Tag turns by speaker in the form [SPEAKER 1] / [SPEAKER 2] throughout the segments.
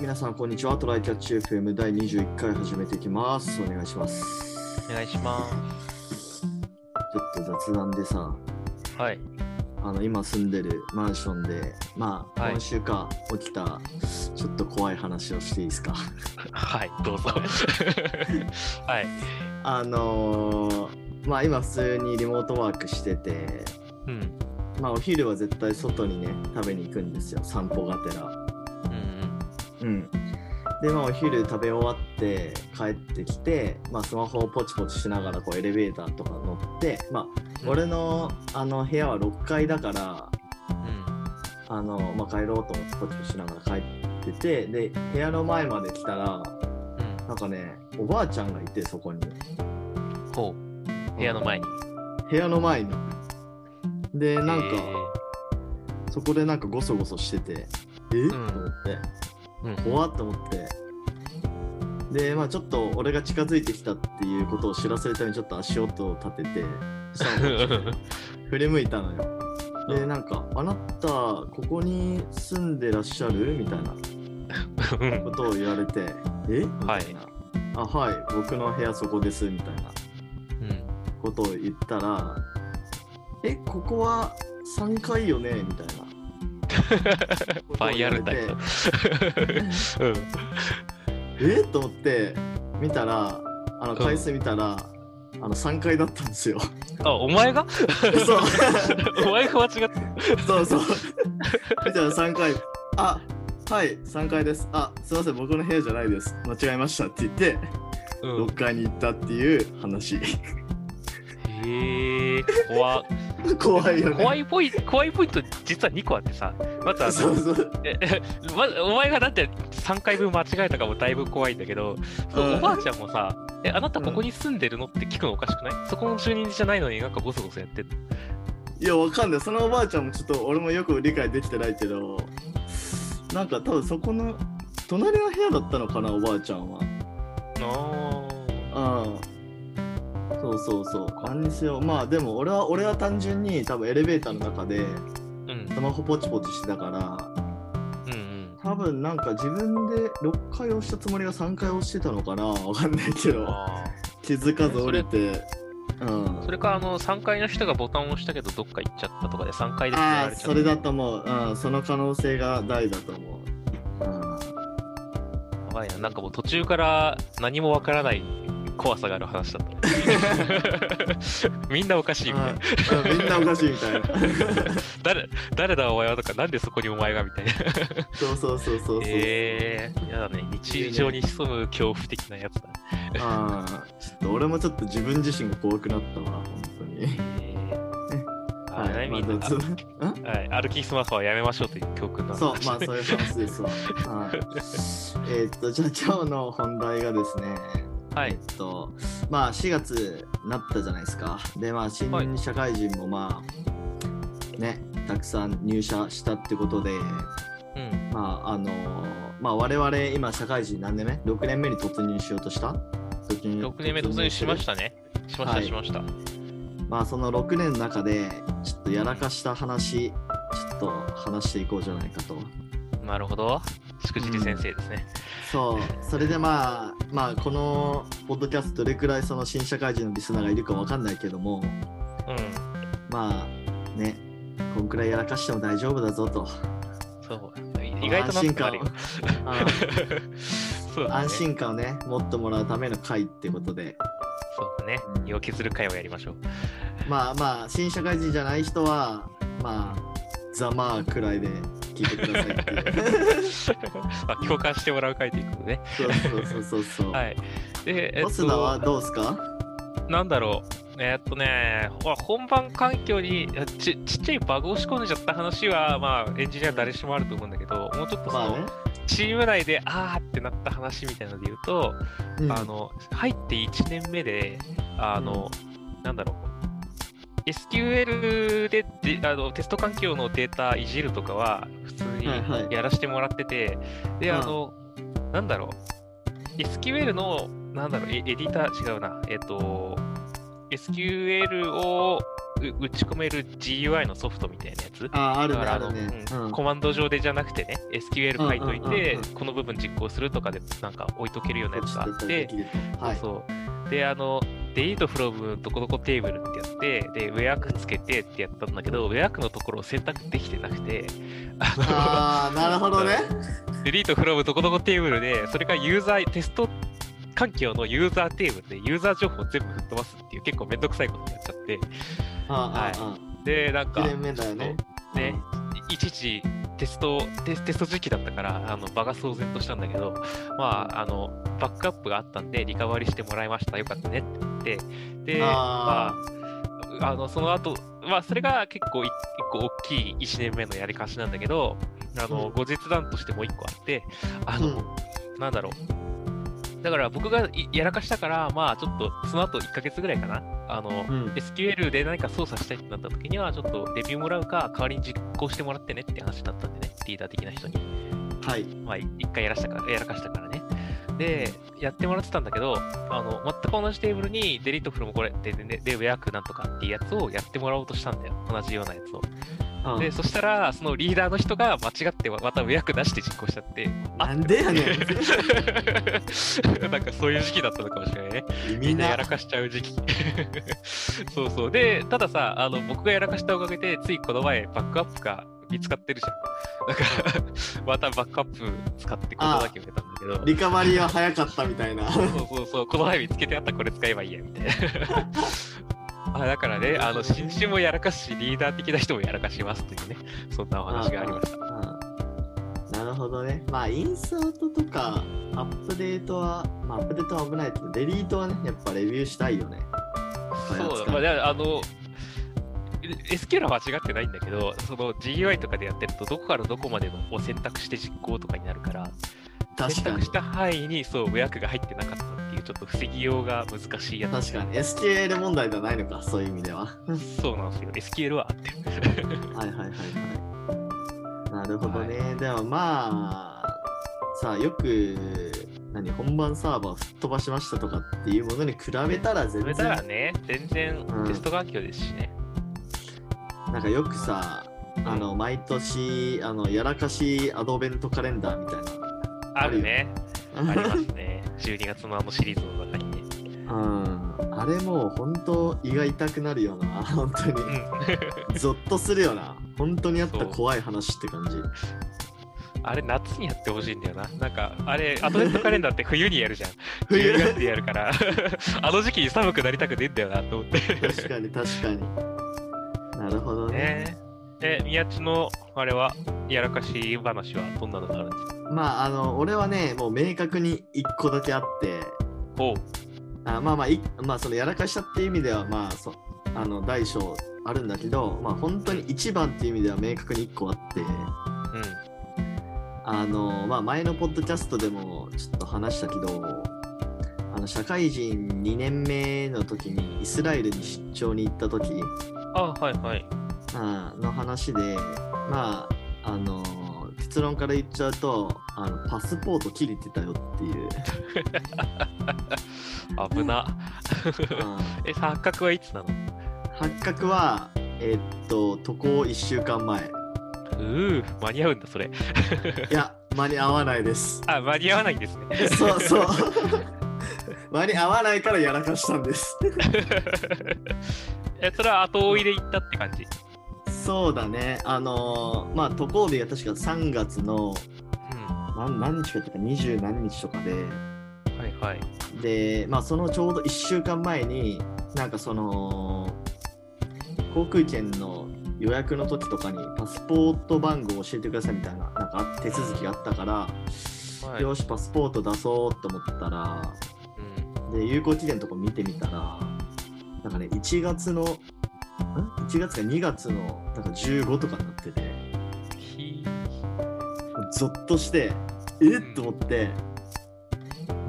[SPEAKER 1] 皆さんこんにちは。トライキャッチ FM 第21回始めていきます。お願いします。
[SPEAKER 2] お願いします。
[SPEAKER 1] ちょっと雑談でさ、
[SPEAKER 2] はい。
[SPEAKER 1] あの今住んでるマンションで、まあ、
[SPEAKER 2] はい
[SPEAKER 1] 今週か起きたちょっと怖い話をしていいですか？
[SPEAKER 2] はい、どうぞ。はい。
[SPEAKER 1] あのーまあ今普通にリモートワークしてて、
[SPEAKER 2] うん。
[SPEAKER 1] まあお昼は絶対外にね食べに行くんですよ。散歩がてら。
[SPEAKER 2] うん。
[SPEAKER 1] うん。で、まあ、お昼食べ終わって帰ってきて、まあ、スマホをポチポチしながらこうエレベーターとか乗って、まあ、俺のあの部屋は6階だから、
[SPEAKER 2] うん。
[SPEAKER 1] あのまあ、帰ろうと思ってポチポチしながら帰ってて、で、部屋の前まで来たら、
[SPEAKER 2] うん。
[SPEAKER 1] なんかね、おばあちゃんがいて、そこに。
[SPEAKER 2] ほう。部屋の前に。
[SPEAKER 1] 部屋の前に。で、なんか、
[SPEAKER 2] え
[SPEAKER 1] そこでなんかゴソゴソしてて、え、
[SPEAKER 2] ん
[SPEAKER 1] と思って。怖っと思って。でまあちょっと俺が近づいてきたっていうことを知らせるためにちょっと足音を立てて 振り向いたのよ。でなんか「あなたここに住んでらっしゃる?」みたいな。ことを言われて「え？みたいな「あはい。僕の部屋そこです」みたいな。
[SPEAKER 2] うん。
[SPEAKER 1] ことを言ったら「えここは3階よね?」みたいな
[SPEAKER 2] ファイアルタイプ。うん。
[SPEAKER 1] え？と思って見たらあの回数見たら、あの3階だったんですよ。
[SPEAKER 2] あ、お前が？
[SPEAKER 1] そう。
[SPEAKER 2] お前が間違って
[SPEAKER 1] そうそう。見たら3階あはい3階です。あすいません僕の部屋じゃないです。間違えましたって言って
[SPEAKER 2] うん。
[SPEAKER 1] 6。階に行ったっていう話。
[SPEAKER 2] へえ、怖っ
[SPEAKER 1] 怖いよね。
[SPEAKER 2] 怖いポイント、怖いポイント、実は2個あってさ、まずあの、
[SPEAKER 1] そうそう。
[SPEAKER 2] ええ まずお前がだって3回分間違えたかもだいぶ怖いんだけど、そう
[SPEAKER 1] うん。
[SPEAKER 2] おばあちゃんもさ、え、あなたここに住んでるのって聞くのおかしくない？そこの住人じゃないのになんかゴソゴソやってんの？
[SPEAKER 1] いやわかんない。そのおばあちゃんもちょっと俺もよく理解できてないけどなんか多分そこの隣の部屋だったのかなおばあちゃんは。
[SPEAKER 2] あ
[SPEAKER 1] うんそうそうそう。何にせよまあでも俺は俺は単純に多分エレベーターの中でスマホポチポチしてたから
[SPEAKER 2] うんうん。
[SPEAKER 1] 多分なんか自分で6回押したつもりが3回押してたのかなわかんないけど。
[SPEAKER 2] あ
[SPEAKER 1] 気づかず降りて。うん。
[SPEAKER 2] ーそれかあの3階の人がボタンを押したけどどっか行っちゃったとかで3階で
[SPEAKER 1] あそれだと思う、うん、その可能性が大だと思う、うん、
[SPEAKER 2] やばいな。なんかもう途中から何もわからない怖さがある話だった。ね みんなおかしいみたいな。
[SPEAKER 1] みんなおかしいみたいな。
[SPEAKER 2] 誰誰だお前はとかなんでそこにお前がみたいな。
[SPEAKER 1] そうそうそうそうそう、
[SPEAKER 2] ええー、やだね。日常に潜む恐怖的なやつだ。
[SPEAKER 1] ああちょっと俺もちょっと自分自身が怖くなったわ本当に。
[SPEAKER 2] えー、あ
[SPEAKER 1] はい
[SPEAKER 2] みんな、はい、歩きスマホはやめましょうという教訓なんだ
[SPEAKER 1] そう、まあそういう話ですわ。はい、えーっと、じゃあ今日の本題がですね、
[SPEAKER 2] はい。
[SPEAKER 1] えーっと、まあ4月になったじゃないですか。で、まあ新
[SPEAKER 2] はい。
[SPEAKER 1] 社会人もまあ、ね、たくさん入社したってことで、
[SPEAKER 2] うん。
[SPEAKER 1] まああのまあ我々今社会人何年目 ?6 年目に突入しようとした？突入
[SPEAKER 2] 6年目突入しましたね。しました、
[SPEAKER 1] はい。
[SPEAKER 2] しました。
[SPEAKER 1] まあその6年の中でちょっとやらかした話ちょっと話していこうじゃないかと。
[SPEAKER 2] なるほどしくじり先生ですね、
[SPEAKER 1] そう。それでまあまあこのポッドキャストどれくらいその新社会人のリスナーがいるかわかんないけども
[SPEAKER 2] うん。
[SPEAKER 1] まあねこんくらいやらかしても大丈夫だぞと。
[SPEAKER 2] そう。意外となんとかあるよ。
[SPEAKER 1] あ
[SPEAKER 2] そう
[SPEAKER 1] 安心感をね持ってもらうための回ってことで。
[SPEAKER 2] そうだね。
[SPEAKER 1] うん
[SPEAKER 2] 身を削る会をやりましょう。
[SPEAKER 1] まあまあ新社会人じゃない人はまあざまあくらいで聞いてくださいっていう
[SPEAKER 2] まあ共感してもらう会ということでね。
[SPEAKER 1] そうそうそうそう
[SPEAKER 2] はい。でえっ
[SPEAKER 1] ボスナは
[SPEAKER 2] と
[SPEAKER 1] どうすか？
[SPEAKER 2] なんだろう。えっとね本番環境にちちっちゃいバグを仕込んじゃった話はまあエンジニア誰しもあると思うんだけどもうちょっとその、
[SPEAKER 1] まあね、
[SPEAKER 2] チーム内であーってなった話みたいなので言うと、
[SPEAKER 1] うん。
[SPEAKER 2] あの入って1年目であの、なんだろう SQL でであのテスト環境のデータいじるとかは普通に
[SPEAKER 1] はいはい
[SPEAKER 2] やらせてもらってて、で
[SPEAKER 1] うん
[SPEAKER 2] あのなんだろう SQL のなんだろうエエディター違うなえっと SQL を打ち込める GUI のソフトみたいなやつ。
[SPEAKER 1] あ、あるね、
[SPEAKER 2] あ
[SPEAKER 1] るね。
[SPEAKER 2] うん
[SPEAKER 1] うん
[SPEAKER 2] コマンド上でじゃなくてね、SQL 書いとい
[SPEAKER 1] うんうん
[SPEAKER 2] て
[SPEAKER 1] うんうん、
[SPEAKER 2] この部分実行するとかでなんか置いとけるようなやつがあって、
[SPEAKER 1] はい。
[SPEAKER 2] そうそう。で、あの、delete from どこどこテーブルってやって、で、ウェアクつけてってやったんだけど、ウェアクのところを選択できてなくて、あ
[SPEAKER 1] ああ、なるほどね。
[SPEAKER 2] の、delete from どこどこテーブルで、それがユーザー、テスト環境のユーザーテーブルでユーザー情報を全部吹っ飛ばすっていう結構めんどくさいことになっちゃって、
[SPEAKER 1] ああ、あ
[SPEAKER 2] で、なん
[SPEAKER 1] あ、
[SPEAKER 2] か、
[SPEAKER 1] 1年目だよね。
[SPEAKER 2] ね、いちいちテストテ、テスト時期だったから、あの場が騒然としたんだけど、まあ、あの、バックアップがあったんで、リカバリーしてもらいました。よかったねって言って、で、
[SPEAKER 1] あ
[SPEAKER 2] まあ、あの、その後、まあ、それが結構い一個大きい1年目のやりかしなんだけど、あの、
[SPEAKER 1] うん
[SPEAKER 2] 後日談としてもう1個あって、あの、
[SPEAKER 1] うん
[SPEAKER 2] なんだろう。だから僕がいやらかしたから、まあちょっとその後1ヶ月ぐらいかな。あの、
[SPEAKER 1] うん。
[SPEAKER 2] SQL で何か操作したいってなった時には、ちょっとレビューもらうか、代わりに実行してもらってねって話になったんでね、リーダー的な人に。
[SPEAKER 1] はい。
[SPEAKER 2] まあ、い一回やらしたから、やらかしたからね。で、やってもらってたんだけど、あの、全く同じテーブルに、デリートフルもこれで、で、で、でウェアクなんとかっていうやつをやってもらおうとしたんだよ。同じようなやつを。
[SPEAKER 1] うん
[SPEAKER 2] で、そしたら、そのリーダーの人が間違ってまたウェアク出して実行しちゃって、あ
[SPEAKER 1] なんでやねん。
[SPEAKER 2] なんかそういう時期だったのかもしれないね。み
[SPEAKER 1] み
[SPEAKER 2] んなやらかしちゃう時期。そうそう。で、たださ、あの、僕がやらかしたおかげで、ついこの前、バックアップが見つかってるじゃん。だから、またバックアップ使ってことだけ埋めたんだけど。
[SPEAKER 1] リカバリーは早かったみたいな。
[SPEAKER 2] そうそうそう、この前見つけてあったらこれ使えばいいや、みたいな。あだからね、あの、新種もやらかすし、リーダー的な人もやらかしますというね、そんなお話がありました。
[SPEAKER 1] うんなるほどね。まあ、インサートとか、アップデートは、まあ、アップデートは危ないけど、デリートはね、やっぱレビューしたいよね。
[SPEAKER 2] そうだ、まあ、であの、SQL は間違ってないんだけど、その GUI とかでやってると、どこからどこまでのを選択して実行とかになるから、選択し。た範囲にそう、予約が入ってなかったっていう、ちょっっと防ぎようが難しいやつ。
[SPEAKER 1] 確かに SQL 問題ではないのかそういう意味では
[SPEAKER 2] そうなんですよ。SQL はあってる。
[SPEAKER 1] はいはいはいはいなるほどね、でもまあさあよく何本番サーバー吹っ飛ばしましたとかっていうものに比べたら全
[SPEAKER 2] それたら
[SPEAKER 1] 然
[SPEAKER 2] ね、全然
[SPEAKER 1] うん
[SPEAKER 2] テスト環境ですしね。
[SPEAKER 1] なんかよくさあの毎年あのやらかしアドベントカレンダーみたい
[SPEAKER 2] あるね。
[SPEAKER 1] な
[SPEAKER 2] ありますね。12月のあのシリーズの中にね。
[SPEAKER 1] うんあれもう本当胃が痛くなるよな 本当に
[SPEAKER 2] うん。
[SPEAKER 1] ゾッとするよな本当にあった怖い話って感じ
[SPEAKER 2] あれ、夏にやってほしいんだよな。なんか、あれ、アドベントカレンダーって冬にやるじゃん。
[SPEAKER 1] 冬
[SPEAKER 2] 10月にやるから、あの時期に寒くなりたくねえんだよなと思って。
[SPEAKER 1] 確かに確かになるほどね
[SPEAKER 2] ねえ。で、宮地の、あれは、やらかし話はどんなのがあるんですか？
[SPEAKER 1] まああの俺はねもう明確に1個だけあって
[SPEAKER 2] おう。
[SPEAKER 1] あまあまあいまあそのやらかしたっていう意味ではまあそあの大小あるんだけどまあ本当に一番っていう意味では明確に1個あって
[SPEAKER 2] うん。
[SPEAKER 1] あのまあ前のポッドキャストでもちょっと話したけどあの社会人2年目の時にイスラエルに出張に行った時
[SPEAKER 2] あ、はいはい。
[SPEAKER 1] あの話でまああの結論から言っちゃうとあのパスポート切れてたよっていう、
[SPEAKER 2] 危な。
[SPEAKER 1] うん
[SPEAKER 2] え、発覚はいつなの？
[SPEAKER 1] 発覚はえっと渡航1週間前
[SPEAKER 2] うー、間に合うんだ、それ。
[SPEAKER 1] いや間に合わないです
[SPEAKER 2] あ、間に合わないんですね。
[SPEAKER 1] そうそう 間に合わないからやらかしたんです
[SPEAKER 2] え、それは後追いで行ったって感じ？
[SPEAKER 1] そうだねあのまあ渡航日が確か3月の
[SPEAKER 2] うん。
[SPEAKER 1] 何何日かとか二十何日とかで
[SPEAKER 2] はいはい。
[SPEAKER 1] でまあそのちょうど1週間前になんかその航空券の予約の時とかにパスポート番号を教えてくださいみたいななんか手続きがあったから、
[SPEAKER 2] はい、
[SPEAKER 1] よしパスポート出そうと思ったら
[SPEAKER 2] うん。
[SPEAKER 1] で有効期限とか見てみたらなんかね1月のん？1月か2月のなんか15とかになってて
[SPEAKER 2] ひ
[SPEAKER 1] ゾッとしてえっ？と思って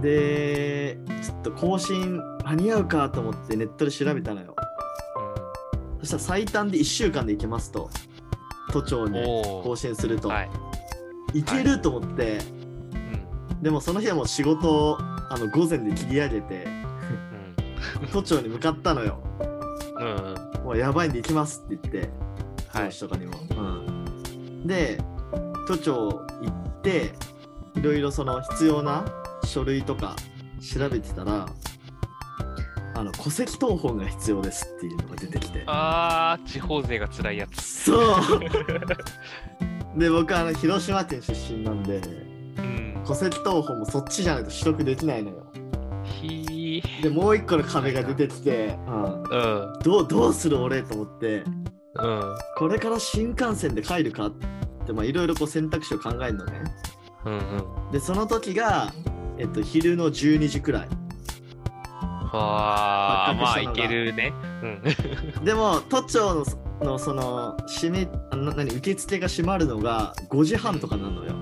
[SPEAKER 1] でちょっと更新間に合うかと思ってネットで調べたのよ。そしたら最短で1週間で行けますと都庁
[SPEAKER 2] うん。
[SPEAKER 1] に
[SPEAKER 2] お
[SPEAKER 1] 更新すると、
[SPEAKER 2] はい。
[SPEAKER 1] い、けると思って、
[SPEAKER 2] うん。
[SPEAKER 1] でもその日はもう仕事をあの午前で切り上げて
[SPEAKER 2] うん。
[SPEAKER 1] 都庁に向かったのよ
[SPEAKER 2] うん。
[SPEAKER 1] もうやばいんで行きますって言って、
[SPEAKER 2] はい
[SPEAKER 1] 上。司とかにも。うん、で、都庁行って、いろいろその必要な書類とか調べてたら、あの戸籍謄本が必要ですっていうのが出てきて。
[SPEAKER 2] あー、地方勢が辛いやつ。
[SPEAKER 1] そう で、僕はあの広島県出身なんで、
[SPEAKER 2] うん。
[SPEAKER 1] 戸籍謄本もそっちじゃないと取得できないのよ。
[SPEAKER 2] ひー。
[SPEAKER 1] で、もう一個の壁が出てきて、うん、
[SPEAKER 2] うん。
[SPEAKER 1] どうどうする俺と思って、
[SPEAKER 2] うん。
[SPEAKER 1] これから新幹線で帰るかって、まあいろいろこう選択肢を考えるのね。
[SPEAKER 2] うんうん。
[SPEAKER 1] で、その時が、えっと、昼の12時くらい。
[SPEAKER 2] あー、まあ、いけるね。うん。
[SPEAKER 1] でも、都庁のその、その、閉め、あの何、受付が閉まるのが5時半とかなのよ。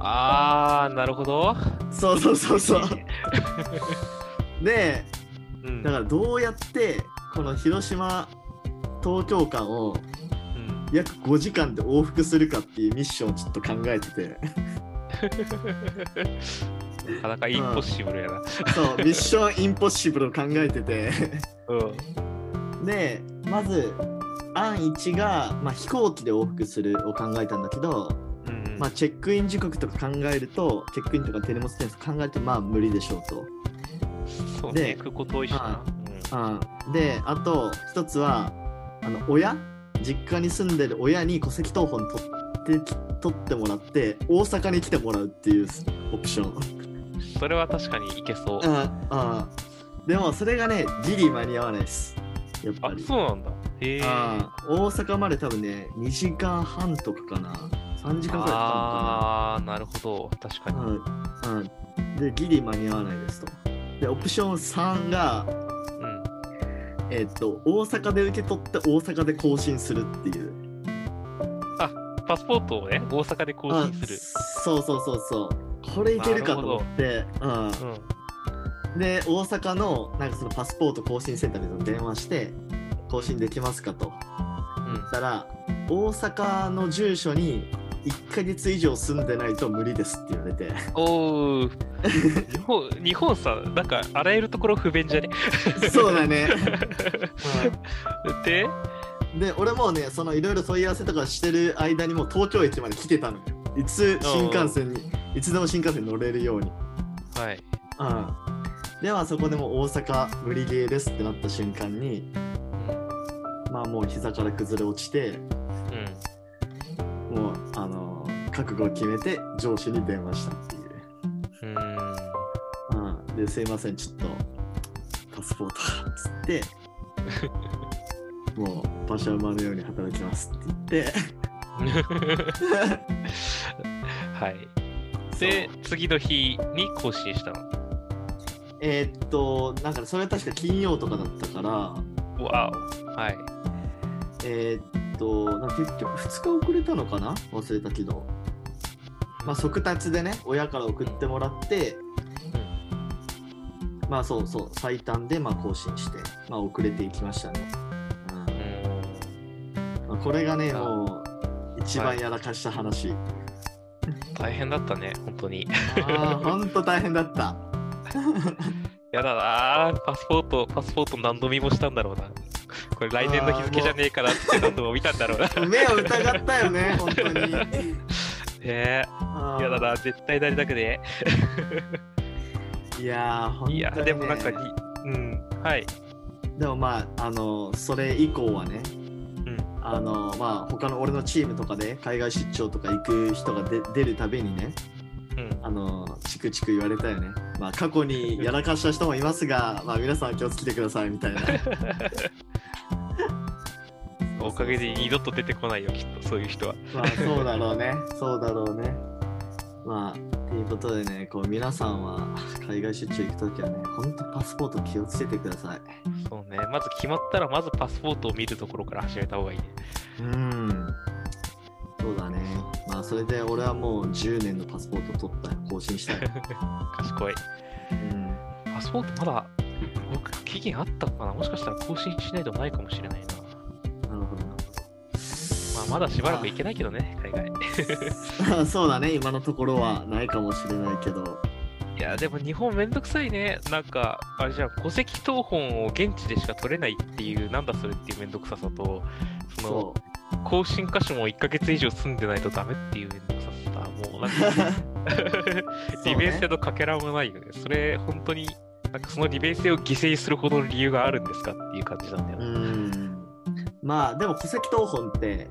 [SPEAKER 2] あー、なるほど。
[SPEAKER 1] そうそうそうそう。で、
[SPEAKER 2] うん。
[SPEAKER 1] だからどうやって、この広島、東京間を
[SPEAKER 2] うん
[SPEAKER 1] 約5時間で往復するかっていうミッションをちょっと考えてて。
[SPEAKER 2] なかなかインポッシブルやな。
[SPEAKER 1] そう、ミッションインポッシブルを考えてて。
[SPEAKER 2] うん。
[SPEAKER 1] で、まず、案1が、まあ、飛行機で往復するを考えたんだけど、
[SPEAKER 2] うん
[SPEAKER 1] まあ、チェックイン時刻とか考えると、チェックインとか手荷物検査考えると、まあ、無理でしょうと。
[SPEAKER 2] そう
[SPEAKER 1] で
[SPEAKER 2] ね、空港遠いしな。
[SPEAKER 1] うん、で、あと、一つは、あの親？実家に住んでる親に戸籍謄本取ってき取ってもらって、大阪に来てもらうっていうオプション。
[SPEAKER 2] うん。それは確かにいけそう。
[SPEAKER 1] うんうんでも、それがね、ギリ間に合わないです。やっぱ
[SPEAKER 2] あ
[SPEAKER 1] り。、
[SPEAKER 2] そうなんだ。へえ。
[SPEAKER 1] あー大阪まで多分ね、2時間半とかかな。3時間くらいかか
[SPEAKER 2] あー、なるほど。確かに。
[SPEAKER 1] かな。うん。うん。で、ギリ間に合わないですと。で、オプション3が、
[SPEAKER 2] うん。
[SPEAKER 1] えっと、大阪で受け取って大阪で更新するっていう。
[SPEAKER 2] パスポートをね、大阪で更新する。
[SPEAKER 1] あそうそうそうそう。これいけるかと思って、
[SPEAKER 2] うん。
[SPEAKER 1] うん。で、大阪の、なんかそのパスポート更新センターに電話して、更新できますかと。
[SPEAKER 2] うん
[SPEAKER 1] 言ったら、大阪の住所に1ヶ月以上住んでないと無理ですって言われて。
[SPEAKER 2] おー 日本日本さなんかあらゆるところ不便じゃね、
[SPEAKER 1] そうだね。
[SPEAKER 2] で
[SPEAKER 1] うんで、俺もね、そのいろいろ問い合わせとかしてる間にもう東京駅まで来てたのよ。いつ新幹線に、いつでも新幹線に乗れるように。
[SPEAKER 2] はい
[SPEAKER 1] うん。ではそこでもう大阪無理ゲーですってなった瞬間に、まあもう膝から崩れ落ちて、
[SPEAKER 2] うん。
[SPEAKER 1] もうあの覚悟を決めて上司に電話したっていう。
[SPEAKER 2] うん。うん。
[SPEAKER 1] うん、で、すいません、ちょっとパスポートがっつって、もう馬車馬のように働きますって言って、
[SPEAKER 2] はい。で次の日に更新したの？
[SPEAKER 1] えーっと、なんかそれ確か金曜とかだったから、
[SPEAKER 2] わおはい
[SPEAKER 1] えーっと、なんか結局2日遅れたのかな？忘れたけど。まあ、速達でね、親から送ってもらって、まあそうそう、最短でまあ更新して、まあ遅れていきましたね。うんまあ、これがね、
[SPEAKER 2] あ
[SPEAKER 1] もう一番やらかした話。
[SPEAKER 2] 大変だったね本当に
[SPEAKER 1] ああ、ほんと大変だった。
[SPEAKER 2] やだなパスポートパスポート何度見もしたんだろうな。これ来年の日付じゃねえかなって何度も見たんだろうな。
[SPEAKER 1] 目を疑ったよね、本当に。
[SPEAKER 2] ねえ。やだな絶対なりたくね
[SPEAKER 1] いやー、ね。
[SPEAKER 2] いやでもなんかにうん。はい。
[SPEAKER 1] でもまあ、あの、それ以降はね、
[SPEAKER 2] うん。
[SPEAKER 1] あの、まあ、他の俺のチームとかで海外出張とか行く人がで出るたびにね、
[SPEAKER 2] うん
[SPEAKER 1] あの、チクチク言われたよね。まあ、過去にやらかした人もいますが、まあ、皆さん気をつけてくださいみたいな。
[SPEAKER 2] おかげで二度と出てこないよ、きっと、そういう人は。
[SPEAKER 1] まあ、そうだろうね。そうだろうね。まあ、ということでね、こう、皆さんは海外出張行くときはね、ほんとパスポート気をつけてください。
[SPEAKER 2] そうね、まず決まったら、まずパスポートを見るところから始めた方がいいね。
[SPEAKER 1] うん。そうだね。まあ、それで俺はもう10年のパスポート取ったよ。更新したよ。
[SPEAKER 2] 賢い。
[SPEAKER 1] うん。
[SPEAKER 2] パスポートまだ、僕、期限あったのかな？もしかしたら更新しないとないかもしれないな。
[SPEAKER 1] なるほど
[SPEAKER 2] まあ、まだしばらく行けないけどね、海外。
[SPEAKER 1] そうだね。今のところはないかもしれないけど。
[SPEAKER 2] いや、でも日本めんどくさいね。なんか、あれじゃん、戸籍謄本を現地でしか取れないっていう、なんだそれっていうめんどくささと、その、
[SPEAKER 1] そ
[SPEAKER 2] 更新箇所も1ヶ月以上住んでないとダメっていうめんどくささ。もうなんか、
[SPEAKER 1] う。
[SPEAKER 2] 利便性のかけらもないよね。それ、本当に、なんかその利便性を犠牲にするほどの理由があるんですかっていう感じなんだよ
[SPEAKER 1] う
[SPEAKER 2] ね。
[SPEAKER 1] ん。まあでも戸籍謄本って、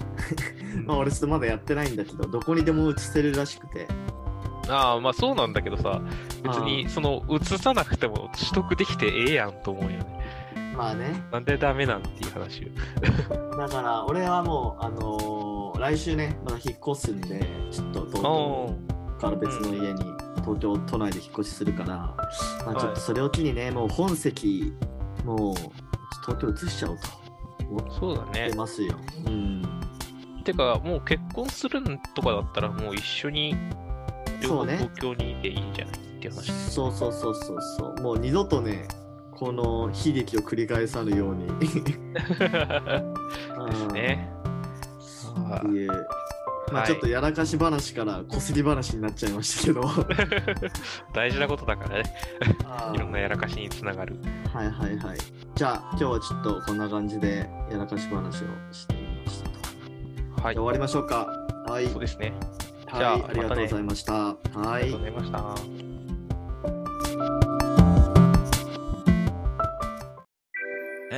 [SPEAKER 1] まあ俺ちょっとまだやってないんだけど、どこにでも移せるらしくて。
[SPEAKER 2] ああ、まあそうなんだけどさ、別にその移さなくても取得できてええやんと思うよね。
[SPEAKER 1] まあね。
[SPEAKER 2] なんでダメなんていう話よ。
[SPEAKER 1] だから俺はもう、あのー来週ね、まだ引っ越すんで、ちょっと東京から別の家に、東京都内で引っ越しするから、まあ、ちょっとそれを機にね、もう本籍、もう東京移しちゃおうと思っ
[SPEAKER 2] そうだね
[SPEAKER 1] て。ますよ。うん。
[SPEAKER 2] てか、もう結婚するんとかだったら、もう一緒に、両方
[SPEAKER 1] そうね
[SPEAKER 2] 東京にいていいんじゃないっていう話。
[SPEAKER 1] そうそうそうそうそう。もう二度とね、この悲劇を繰り返さぬように。
[SPEAKER 2] ですね。あ
[SPEAKER 1] っていう。まあ
[SPEAKER 2] はい
[SPEAKER 1] ちょっとやらかし話からこすり話になっちゃいましたけど。
[SPEAKER 2] 大事なことだからね。
[SPEAKER 1] あ
[SPEAKER 2] いろんなやらかしにつながる。
[SPEAKER 1] はいはいはい。じゃあ今日はちょっとこんな感じでやらかし話をしてみましたと。
[SPEAKER 2] はい
[SPEAKER 1] 終。わりましょうか。はい。
[SPEAKER 2] そうですね。
[SPEAKER 1] はい、
[SPEAKER 2] じゃあ
[SPEAKER 1] ありがとうございました。は
[SPEAKER 2] ありがとうご
[SPEAKER 1] い。
[SPEAKER 2] ざいました。